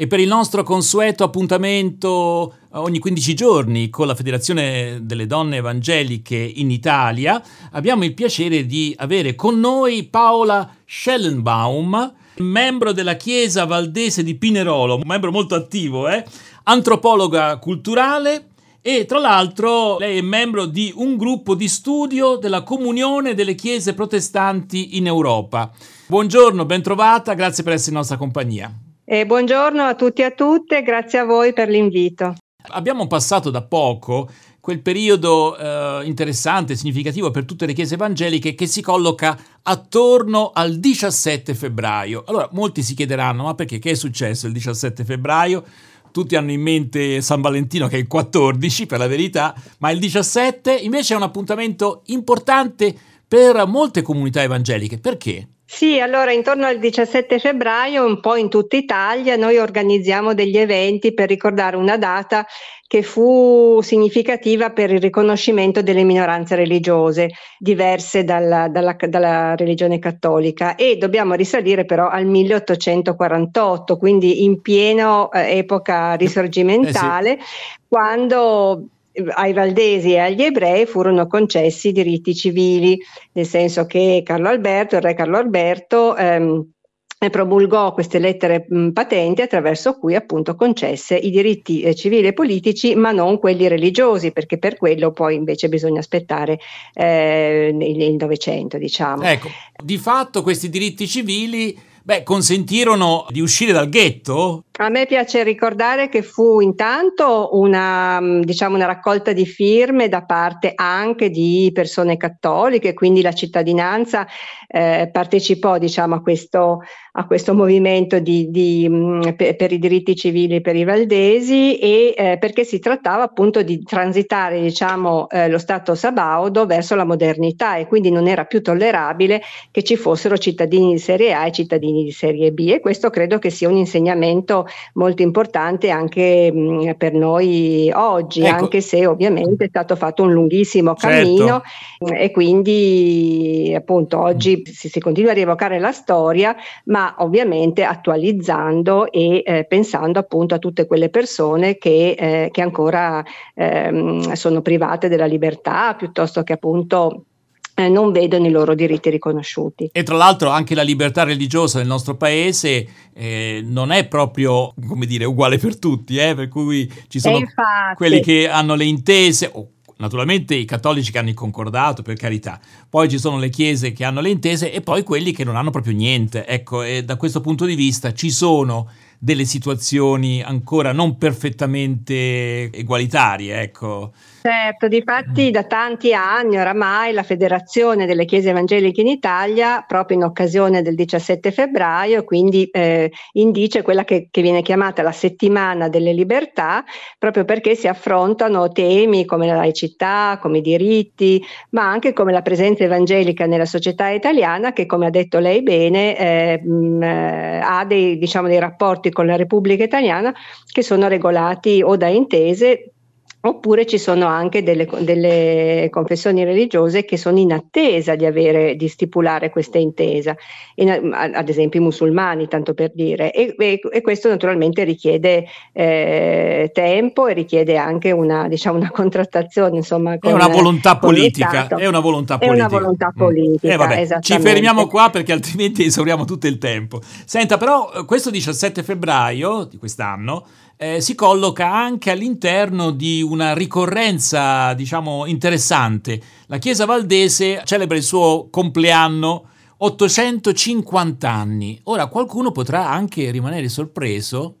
E per il nostro consueto appuntamento eh, ogni 15 giorni con la Federazione delle Donne Evangeliche in Italia, abbiamo il piacere di avere con noi Paola Schellenbaum, membro della Chiesa Valdese di Pinerolo, un membro molto attivo, eh? antropologa culturale e tra l'altro lei è membro di un gruppo di studio della Comunione delle Chiese Protestanti in Europa. Buongiorno, bentrovata, grazie per essere in nostra compagnia. E buongiorno a tutti e a tutte, grazie a voi per l'invito. Abbiamo passato da poco quel periodo eh, interessante, significativo per tutte le chiese evangeliche che si colloca attorno al 17 febbraio. Allora, molti si chiederanno, ma perché? Che è successo il 17 febbraio? Tutti hanno in mente San Valentino che è il 14 per la verità, ma il 17 invece è un appuntamento importante per molte comunità evangeliche. Perché? Sì, allora intorno al 17 febbraio, un po' in tutta Italia, noi organizziamo degli eventi per ricordare una data che fu significativa per il riconoscimento delle minoranze religiose diverse dalla, dalla, dalla religione cattolica e dobbiamo risalire però al 1848, quindi in piena eh, epoca risorgimentale, eh sì. quando ai valdesi e agli ebrei furono concessi diritti civili, nel senso che Carlo Alberto, il re Carlo Alberto, ehm, promulgò queste lettere mh, patenti attraverso cui appunto concesse i diritti eh, civili e politici ma non quelli religiosi perché per quello poi invece bisogna aspettare eh, il Novecento diciamo. Ecco, di fatto questi diritti civili beh, consentirono di uscire dal ghetto? A me piace ricordare che fu intanto una, mm, diciamo, una raccolta di firme da parte anche di persone cattoliche, quindi la cittadinanza eh, partecipò diciamo, a, questo, a questo movimento di, di, mm, per, i diritti civili per i valdesi e eh, perché si trattava appunto di transitare diciamo, eh, lo Stato sabaudo verso la modernità e quindi non era più tollerabile che ci fossero cittadini di serie A e cittadini di serie B e questo credo che sia un insegnamento molto importante anche mh, per noi oggi, ecco. anche se ovviamente è stato fatto un lunghissimo certo. cammino certo. e quindi appunto oggi si, si, continua a rievocare la storia, ma ovviamente attualizzando e eh, pensando appunto a tutte quelle persone che, eh, che ancora ehm, sono private della libertà piuttosto che appunto eh, non vedono i loro diritti riconosciuti. E tra l'altro anche la libertà religiosa nel nostro paese eh, non è proprio, come dire, uguale per tutti, eh? per cui ci sono quelli che hanno le intese, oh, naturalmente i cattolici che hanno il concordato, per carità, poi ci sono le chiese che hanno le intese e poi quelli che non hanno proprio niente. Ecco, e da questo punto di vista ci sono delle situazioni ancora non perfettamente egualitarie, ecco. Certo, difatti da tanti anni oramai la Federazione delle Chiese Evangeliche in Italia, proprio in occasione del 17 febbraio, quindi eh, indice quella che, che, viene chiamata la settimana delle libertà, proprio perché si affrontano temi come la laicità, come i diritti, ma anche come la presenza evangelica nella società italiana che, come ha detto lei bene, eh, mh, eh, ha dei, diciamo, dei rapporti con la Repubblica Italiana che sono regolati o da intese Oppure ci sono anche delle, delle, confessioni religiose che sono in attesa di, avere, di stipulare questa intesa, in, ad esempio i musulmani, tanto per dire, e, e, e questo naturalmente richiede eh, tempo e richiede anche una, diciamo, una contrattazione. Insomma, è una volontà politica. È una volontà politica. È una volontà politica. Mm. Eh, vabbè, ci fermiamo qua perché altrimenti esauriamo tutto il tempo. Senta, però, questo 17 febbraio di quest'anno eh, si colloca anche all'interno di una ricorrenza, diciamo, interessante. La Chiesa Valdese celebra il suo compleanno 850 anni. Ora qualcuno potrà anche rimanere sorpreso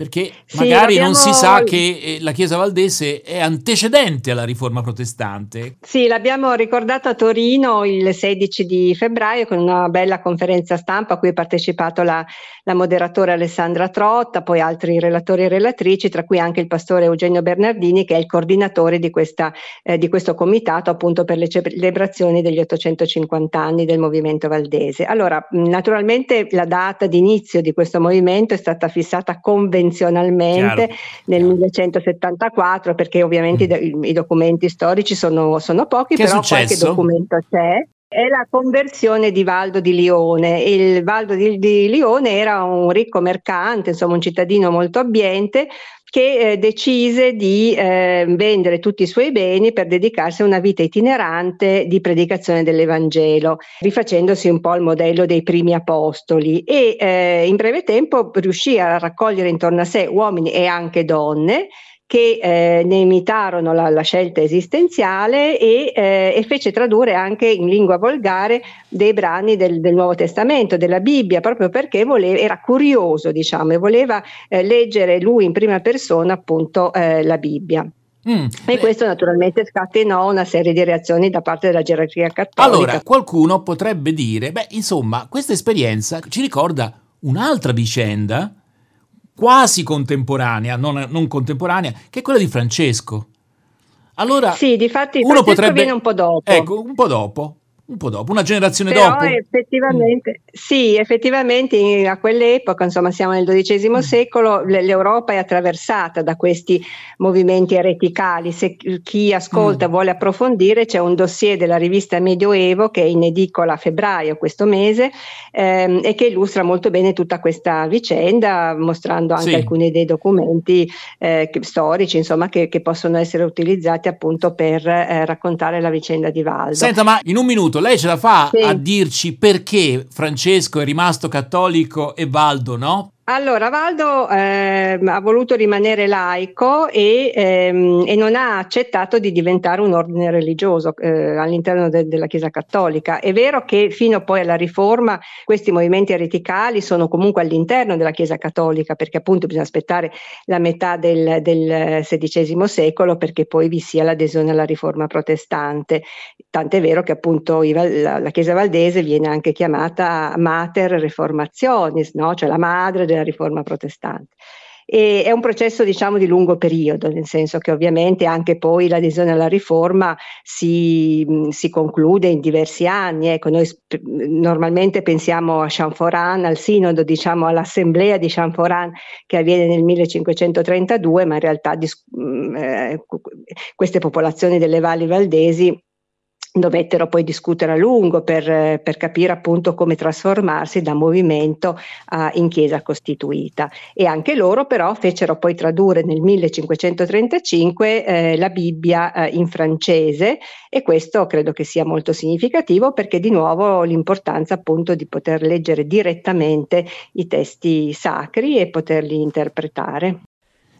perché sì, magari non si sa che eh, la Chiesa Valdese è antecedente alla riforma protestante. Sì, l'abbiamo ricordato a Torino il 16 di febbraio con una bella conferenza stampa a cui ha partecipato la, la moderatore Alessandra Trotta, poi altri relatori e relatrici, tra cui anche il pastore Eugenio Bernardini che è il coordinatore di, questa, eh, di questo comitato appunto per le celebrazioni degli 850 anni del movimento valdese. Allora, naturalmente la data di inizio di questo movimento è stata fissata convenzionalmente Chiaro. nel 1974 perché ovviamente mm. i, i, documenti storici sono, sono pochi, che però qualche documento c'è. È la conversione di Valdo di Lione. Il Valdo di, di Lione era un ricco mercante, insomma un cittadino molto abbiente che eh, decise di eh, vendere tutti i suoi beni per dedicarsi a una vita itinerante di predicazione dell'Evangelo, rifacendosi un po' al modello dei primi apostoli e eh, in breve tempo riuscì a raccogliere intorno a sé uomini e anche donne che eh, ne imitarono la, la, scelta esistenziale e, eh, e, fece tradurre anche in lingua volgare dei brani del, del Nuovo Testamento, della Bibbia, proprio perché voleva, era curioso, diciamo, e voleva eh, leggere lui in prima persona appunto eh, la Bibbia. Mm, e questo naturalmente scatenò una serie di reazioni da parte della gerarchia cattolica. Allora, qualcuno potrebbe dire, beh, insomma, questa esperienza ci ricorda un'altra vicenda quasi contemporanea, non, non contemporanea, che è quella di Francesco. Allora, sì, difatti uno potrebbe viene un po' dopo. Ecco, un po' dopo un po' dopo, una generazione Però dopo. Effettivamente, mm. sì, effettivamente a quell'epoca, insomma siamo nel XII mm. secolo, l'Europa è attraversata da questi movimenti ereticali. Se chi ascolta mm. vuole approfondire, c'è un dossier della rivista Medioevo che è in edicola a febbraio questo mese ehm, e che illustra molto bene tutta questa vicenda, mostrando anche sì. alcuni dei documenti eh, storici, insomma, che, che, possono essere utilizzati appunto per eh, raccontare la vicenda di Valdo. Senta, ma in un minuto lei ce la fa sì. a dirci perché Francesco è rimasto cattolico e Valdo no? Allora, Valdo eh, ha voluto rimanere laico e, ehm, e, non ha accettato di diventare un ordine religioso eh, all'interno de- della Chiesa Cattolica. È vero che fino poi alla Riforma questi movimenti ereticali sono comunque all'interno della Chiesa Cattolica, perché appunto bisogna aspettare la metà del, del XVI secolo perché poi vi sia l'adesione alla Riforma protestante. Tant'è vero che appunto la, la Chiesa Valdese viene anche chiamata Mater Reformationis, no? cioè la madre della riforma protestante. E è un processo diciamo di lungo periodo, nel senso che ovviamente anche poi l'adesione alla riforma si, si conclude in diversi anni. Ecco, noi sp- normalmente pensiamo a Chamforan, al sinodo, diciamo all'assemblea di Chamforan che avviene nel 1532, ma in realtà dis- eh, queste popolazioni delle valli valdesi dovettero poi discutere a lungo per, per, capire appunto come trasformarsi da movimento uh, in chiesa costituita e anche loro però fecero poi tradurre nel 1535 eh, la Bibbia eh, in francese e questo credo che sia molto significativo perché di nuovo l'importanza appunto di poter leggere direttamente i testi sacri e poterli interpretare.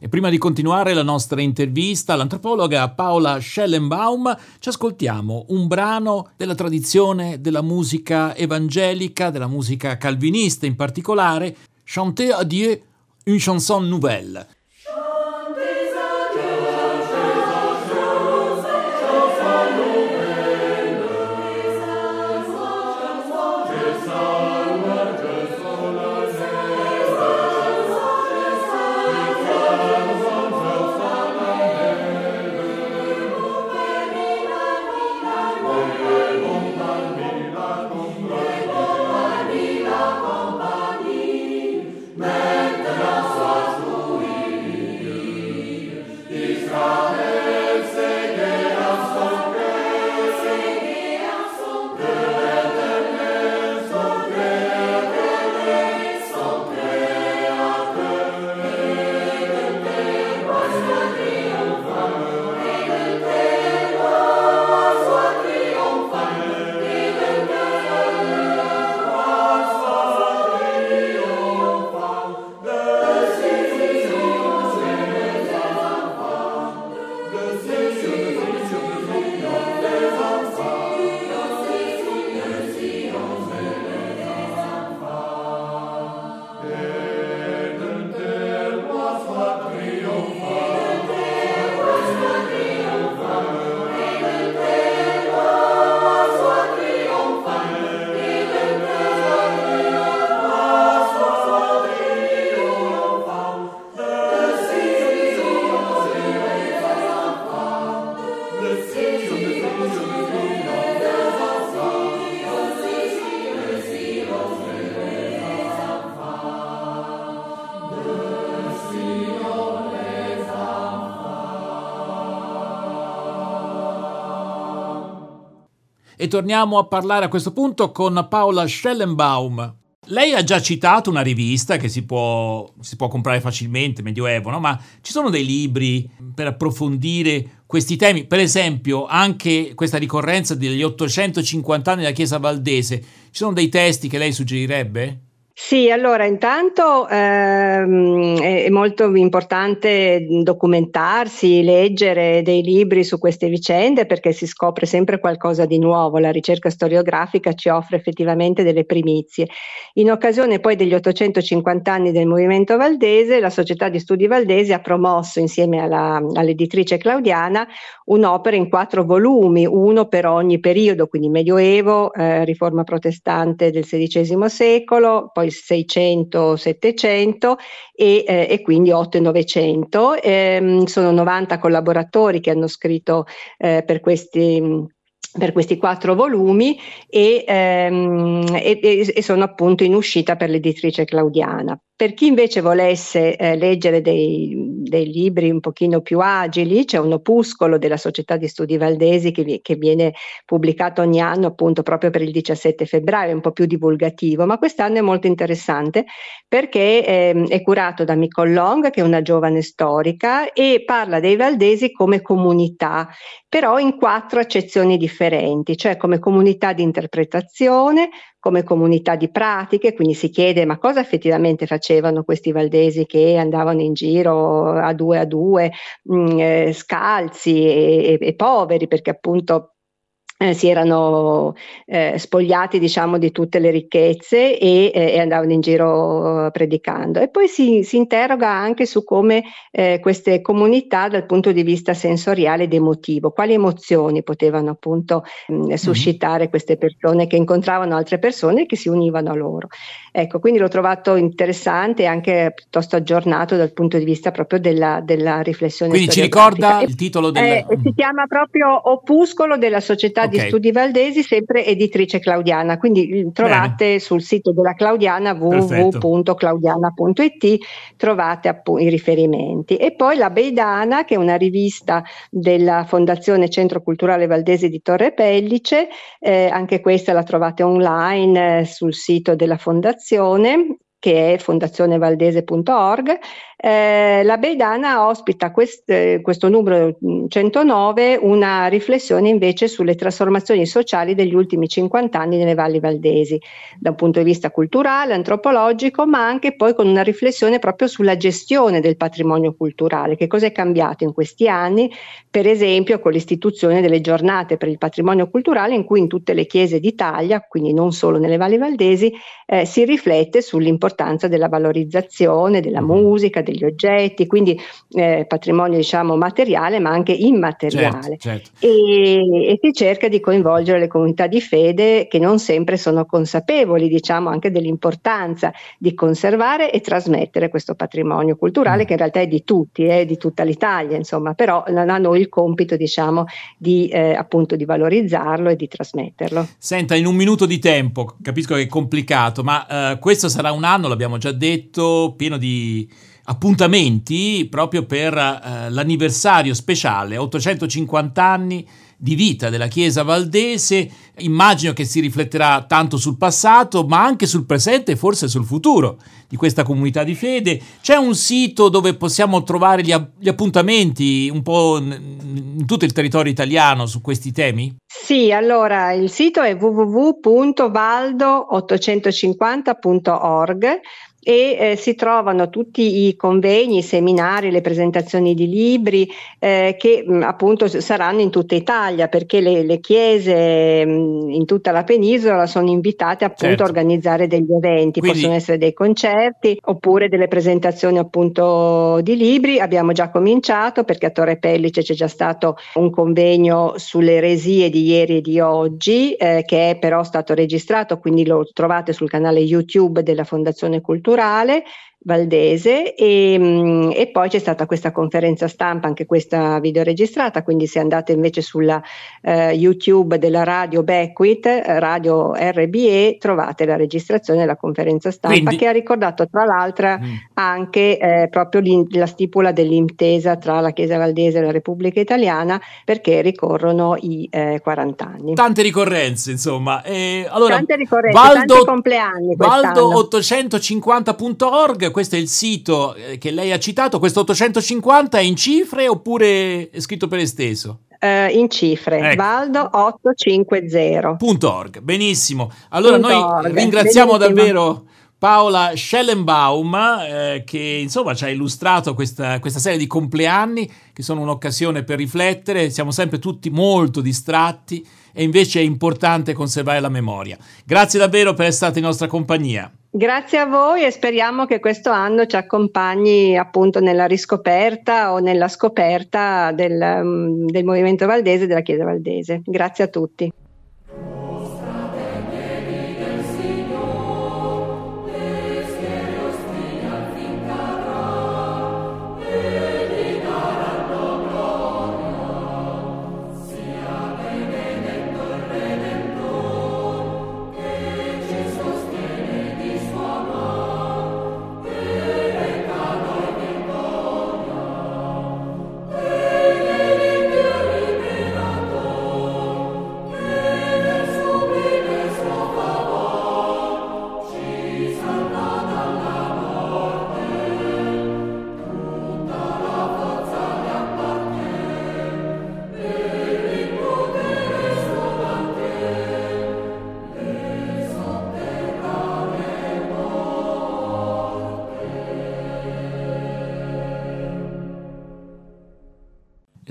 E prima di continuare la nostra intervista all'antropologa Paola Schellenbaum, ci ascoltiamo un brano della tradizione della musica evangelica, della musica calvinista in particolare, Chanter à Dieu une chanson nouvelle. This e torniamo a parlare a questo punto con Paola Schellenbaum. Lei ha già citato una rivista che si può, si può comprare facilmente, Medioevo, no? ma ci sono dei libri per approfondire questi temi? Per esempio, anche questa ricorrenza degli 850 anni della Chiesa Valdese, ci sono dei testi che lei suggerirebbe? Sì, allora intanto ehm, è molto importante documentarsi, leggere dei libri su queste vicende perché si scopre sempre qualcosa di nuovo, la ricerca storiografica ci offre effettivamente delle primizie. In occasione poi degli 850 anni del movimento valdese, la Società di Studi Valdesi ha promosso insieme alla, all'editrice Claudiana un'opera in quattro volumi, uno per ogni periodo, quindi Medioevo, eh, Riforma protestante del XVI secolo, poi 600, 700 e, eh, e quindi 8 e 900. Eh, sono 90 collaboratori che hanno scritto eh, per questi per questi quattro volumi e, ehm, e, e, sono appunto in uscita per l'editrice Claudiana. Per chi invece volesse eh, leggere dei, dei, libri un pochino più agili, c'è un opuscolo della Società di Studi Valdesi che, che, viene pubblicato ogni anno appunto proprio per il 17 febbraio, un po' più divulgativo, ma quest'anno è molto interessante perché eh, è curato da Nicole Long, che è una giovane storica, e parla dei Valdesi come comunità, però in quattro accezioni differenti, cioè come comunità di interpretazione, come comunità di pratiche, quindi si chiede ma cosa effettivamente facevano questi valdesi che andavano in giro a due a due, mh, mm, eh, scalzi e, e, e poveri, perché appunto eh, si erano eh, spogliati diciamo di tutte le ricchezze e, eh, e andavano in giro predicando. E poi si, si interroga anche su come eh, queste comunità dal punto di vista sensoriale ed emotivo quali emozioni potevano appunto mh, mm, suscitare queste persone che incontravano altre persone e che si univano a loro. Ecco quindi l'ho trovato interessante e anche piuttosto aggiornato dal punto di vista proprio della, della riflessione quindi ci ricorda il titolo del eh, si chiama proprio opuscolo della società okay. di studi Valdesi, sempre editrice Claudiana. Quindi trovate Bene. sul sito della Claudiana www.claudiana.it trovate appunto i riferimenti. E poi la Beidana, che è una rivista della Fondazione Centro Culturale Valdese di Torre Pellice, eh, anche questa la trovate online eh, sul sito della fondazione che è fondazionevaldese.org eh, la Beidana ospita quest, questo numero 109 una riflessione invece sulle trasformazioni sociali degli ultimi 50 anni nelle valli valdesi, da un punto di vista culturale, antropologico, ma anche poi con una riflessione proprio sulla gestione del patrimonio culturale, che cosa è cambiato in questi anni, per esempio con l'istituzione delle giornate per il patrimonio culturale in cui in tutte le chiese d'Italia, quindi non solo nelle valli valdesi, eh, si riflette sull'importanza della valorizzazione della mm-hmm. musica, degli oggetti, quindi eh, patrimonio diciamo materiale ma anche immateriale. Certo, certo. E, e, si cerca di coinvolgere le comunità di fede che non sempre sono consapevoli diciamo anche dell'importanza di conservare e trasmettere questo patrimonio culturale mm. che in realtà è di tutti, è di tutta l'Italia, insomma, però non hanno il compito diciamo di eh, appunto di valorizzarlo e di trasmetterlo. Senta, in un minuto di tempo, capisco che è complicato, ma eh, questo sarà un anno, l'abbiamo già detto, pieno di appuntamenti proprio per eh, l'anniversario speciale, 850 anni di vita della Chiesa valdese. Immagino che si rifletterà tanto sul passato, ma anche sul presente e forse sul futuro di questa comunità di fede. C'è un sito dove possiamo trovare gli, appuntamenti un po' in tutto il territorio italiano su questi temi? Sì, allora il sito è www.valdo850.org e eh, si trovano tutti i convegni, i seminari, le presentazioni di libri eh, che mh, appunto saranno in tutta Italia perché le, le chiese mh, in tutta la penisola sono invitate appunto certo. a organizzare degli eventi, Quindi... possono essere dei concerti oppure delle presentazioni appunto di libri. Abbiamo già cominciato perché a Torre Pellice c'è già stato un convegno sulle eresie di ieri e di oggi eh, che è però stato registrato, quindi lo trovate sul canale YouTube della Fondazione Culturale culturale Valdese e, mm, e, poi c'è stata questa conferenza stampa, anche questa videoregistrata, quindi se andate invece sulla eh, YouTube della radio Beckwith, radio RBE, trovate la registrazione della conferenza stampa quindi... che ha ricordato tra l'altro mm. anche eh, proprio la stipula dell'intesa tra la Chiesa Valdese e la Repubblica Italiana perché ricorrono i eh, 40 anni. Tante ricorrenze, insomma. allora, Tante ricorrenze, Valdo, tanti compleanni. Valdo850.org questo è il sito eh, che lei ha citato, questo 850 è in cifre oppure è scritto per esteso? Uh, in cifre, ecco. valdo850.org. Benissimo. Allora Punto noi org. ringraziamo Benissimo. davvero Paola Schellenbaum eh, che insomma ci ha illustrato questa, questa, serie di compleanni che sono un'occasione per riflettere, siamo sempre tutti molto distratti e invece è importante conservare la memoria. Grazie davvero per essere stata in nostra compagnia. Grazie a voi e speriamo che questo anno ci accompagni appunto nella riscoperta o nella scoperta del, mm, del movimento valdese e della Chiesa valdese. Grazie a tutti.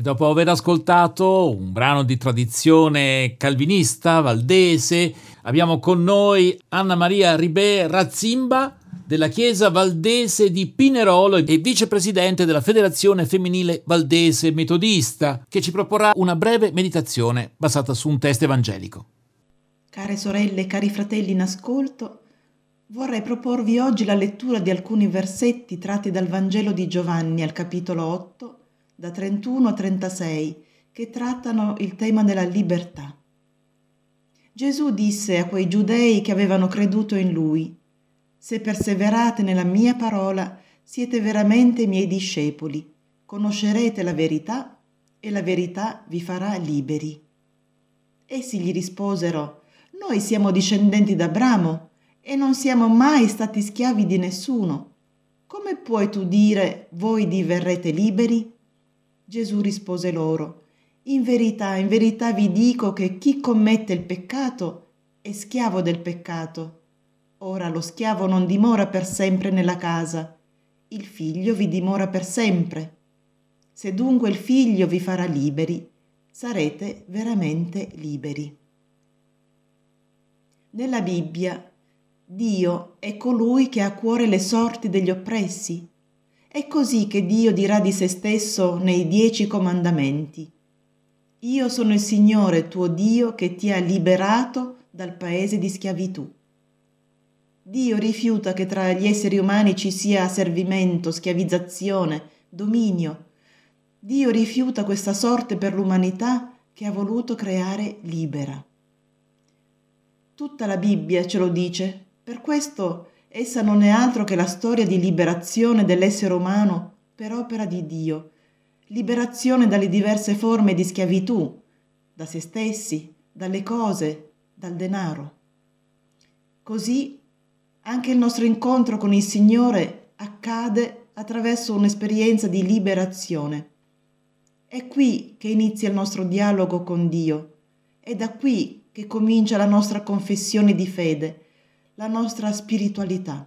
Dopo aver ascoltato un brano di tradizione calvinista, valdese, abbiamo con noi Anna Maria Ribè Razzimba della Chiesa Valdese di Pinerolo e vicepresidente della Federazione Femminile Valdese Metodista, che ci proporrà una breve meditazione basata su un testo evangelico. Care sorelle e cari fratelli in ascolto, vorrei proporvi oggi la lettura di alcuni versetti tratti dal Vangelo di Giovanni al capitolo 8 da 31 a 36 che trattano il tema della libertà. Gesù disse a quei giudei che avevano creduto in lui, Se perseverate nella mia parola, siete veramente miei discepoli, conoscerete la verità e la verità vi farà liberi. Essi gli risposero, Noi siamo discendenti d'Abramo e non siamo mai stati schiavi di nessuno. Come puoi tu dire voi diverrete liberi? Gesù rispose loro, In verità, in verità vi dico che chi commette il peccato è schiavo del peccato. Ora lo schiavo non dimora per sempre nella casa, il figlio vi dimora per sempre. Se dunque il figlio vi farà liberi, sarete veramente liberi. Nella Bibbia Dio è colui che ha a cuore le sorti degli oppressi è così che Dio dirà di se stesso nei dieci comandamenti. Io sono il Signore tuo Dio che ti ha liberato dal paese di schiavitù. Dio rifiuta che tra gli esseri umani ci sia servimento, schiavizzazione, dominio. Dio rifiuta questa sorte per l'umanità che ha voluto creare libera. Tutta la Bibbia ce lo dice, per questo Essa non è altro che la storia di liberazione dell'essere umano per opera di Dio, liberazione dalle diverse forme di schiavitù, da se stessi, dalle cose, dal denaro. Così anche il nostro incontro con il Signore accade attraverso un'esperienza di liberazione. È qui che inizia il nostro dialogo con Dio, è da qui che comincia la nostra confessione di fede, la nostra spiritualità.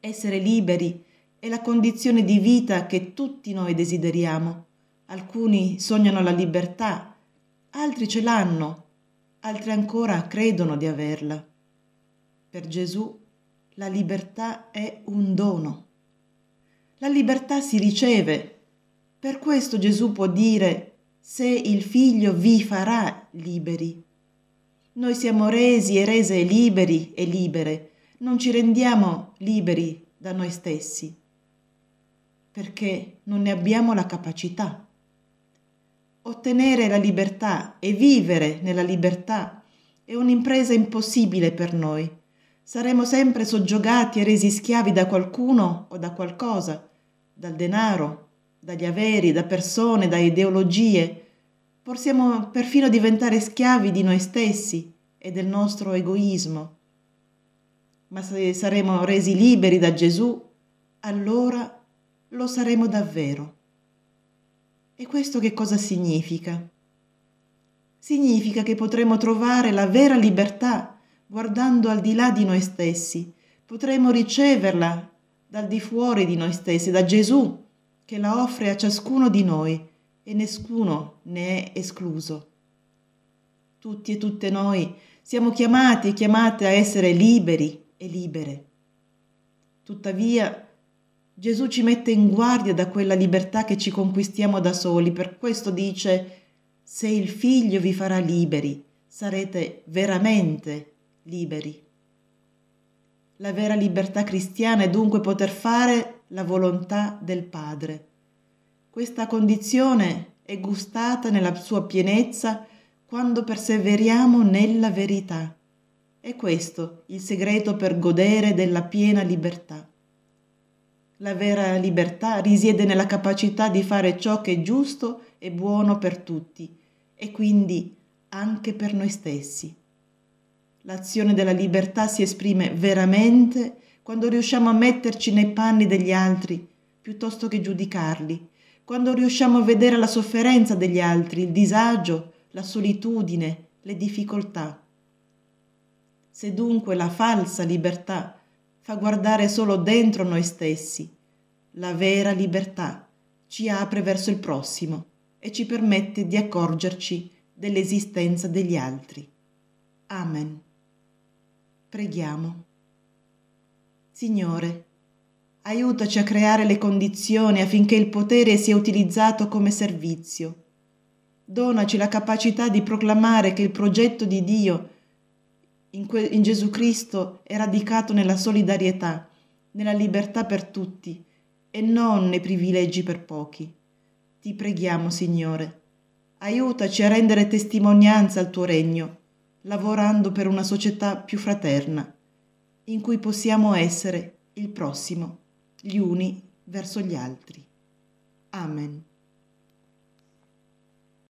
Essere liberi è la condizione di vita che tutti noi desideriamo. Alcuni sognano la libertà, altri ce l'hanno, altri ancora credono di averla. Per Gesù la libertà è un dono. La libertà si riceve. Per questo Gesù può dire se il figlio vi farà liberi. Noi siamo resi e rese liberi e libere, non ci rendiamo liberi da noi stessi, perché non ne abbiamo la capacità. Ottenere la libertà e vivere nella libertà è un'impresa impossibile per noi. Saremo sempre soggiogati e resi schiavi da qualcuno o da qualcosa, dal denaro, dagli averi, da persone, da ideologie. Possiamo perfino diventare schiavi di noi stessi e del nostro egoismo. Ma se saremo resi liberi da Gesù, allora lo saremo davvero. E questo che cosa significa? Significa che potremo trovare la vera libertà guardando al di là di noi stessi, potremo riceverla dal di fuori di noi stessi, da Gesù, che la offre a ciascuno di noi e nessuno ne è escluso. Tutti e tutte noi siamo chiamati e chiamate a essere liberi e libere. Tuttavia, Gesù ci mette in guardia da quella libertà che ci conquistiamo da soli, per questo dice, se il figlio vi farà liberi, sarete veramente liberi. La vera libertà cristiana è dunque poter fare la volontà del Padre. Questa condizione è gustata nella sua pienezza quando perseveriamo nella verità. È questo il segreto per godere della piena libertà. La vera libertà risiede nella capacità di fare ciò che è giusto e buono per tutti e quindi anche per noi stessi. L'azione della libertà si esprime veramente quando riusciamo a metterci nei panni degli altri piuttosto che giudicarli, quando riusciamo a vedere la sofferenza degli altri, il disagio, la solitudine, le difficoltà. Se dunque la falsa libertà fa guardare solo dentro noi stessi, la vera libertà ci apre verso il prossimo e ci permette di accorgerci dell'esistenza degli altri. Amen. Preghiamo. Signore, aiutaci a creare le condizioni affinché il potere sia utilizzato come servizio. Donaci la capacità di proclamare che il progetto di Dio in, que- in Gesù Cristo è radicato nella solidarietà, nella libertà per tutti e non nei privilegi per pochi. Ti preghiamo, Signore, aiutaci a rendere testimonianza al tuo regno lavorando per una società più fraterna, in cui possiamo essere il prossimo, gli uni verso gli altri. Amen.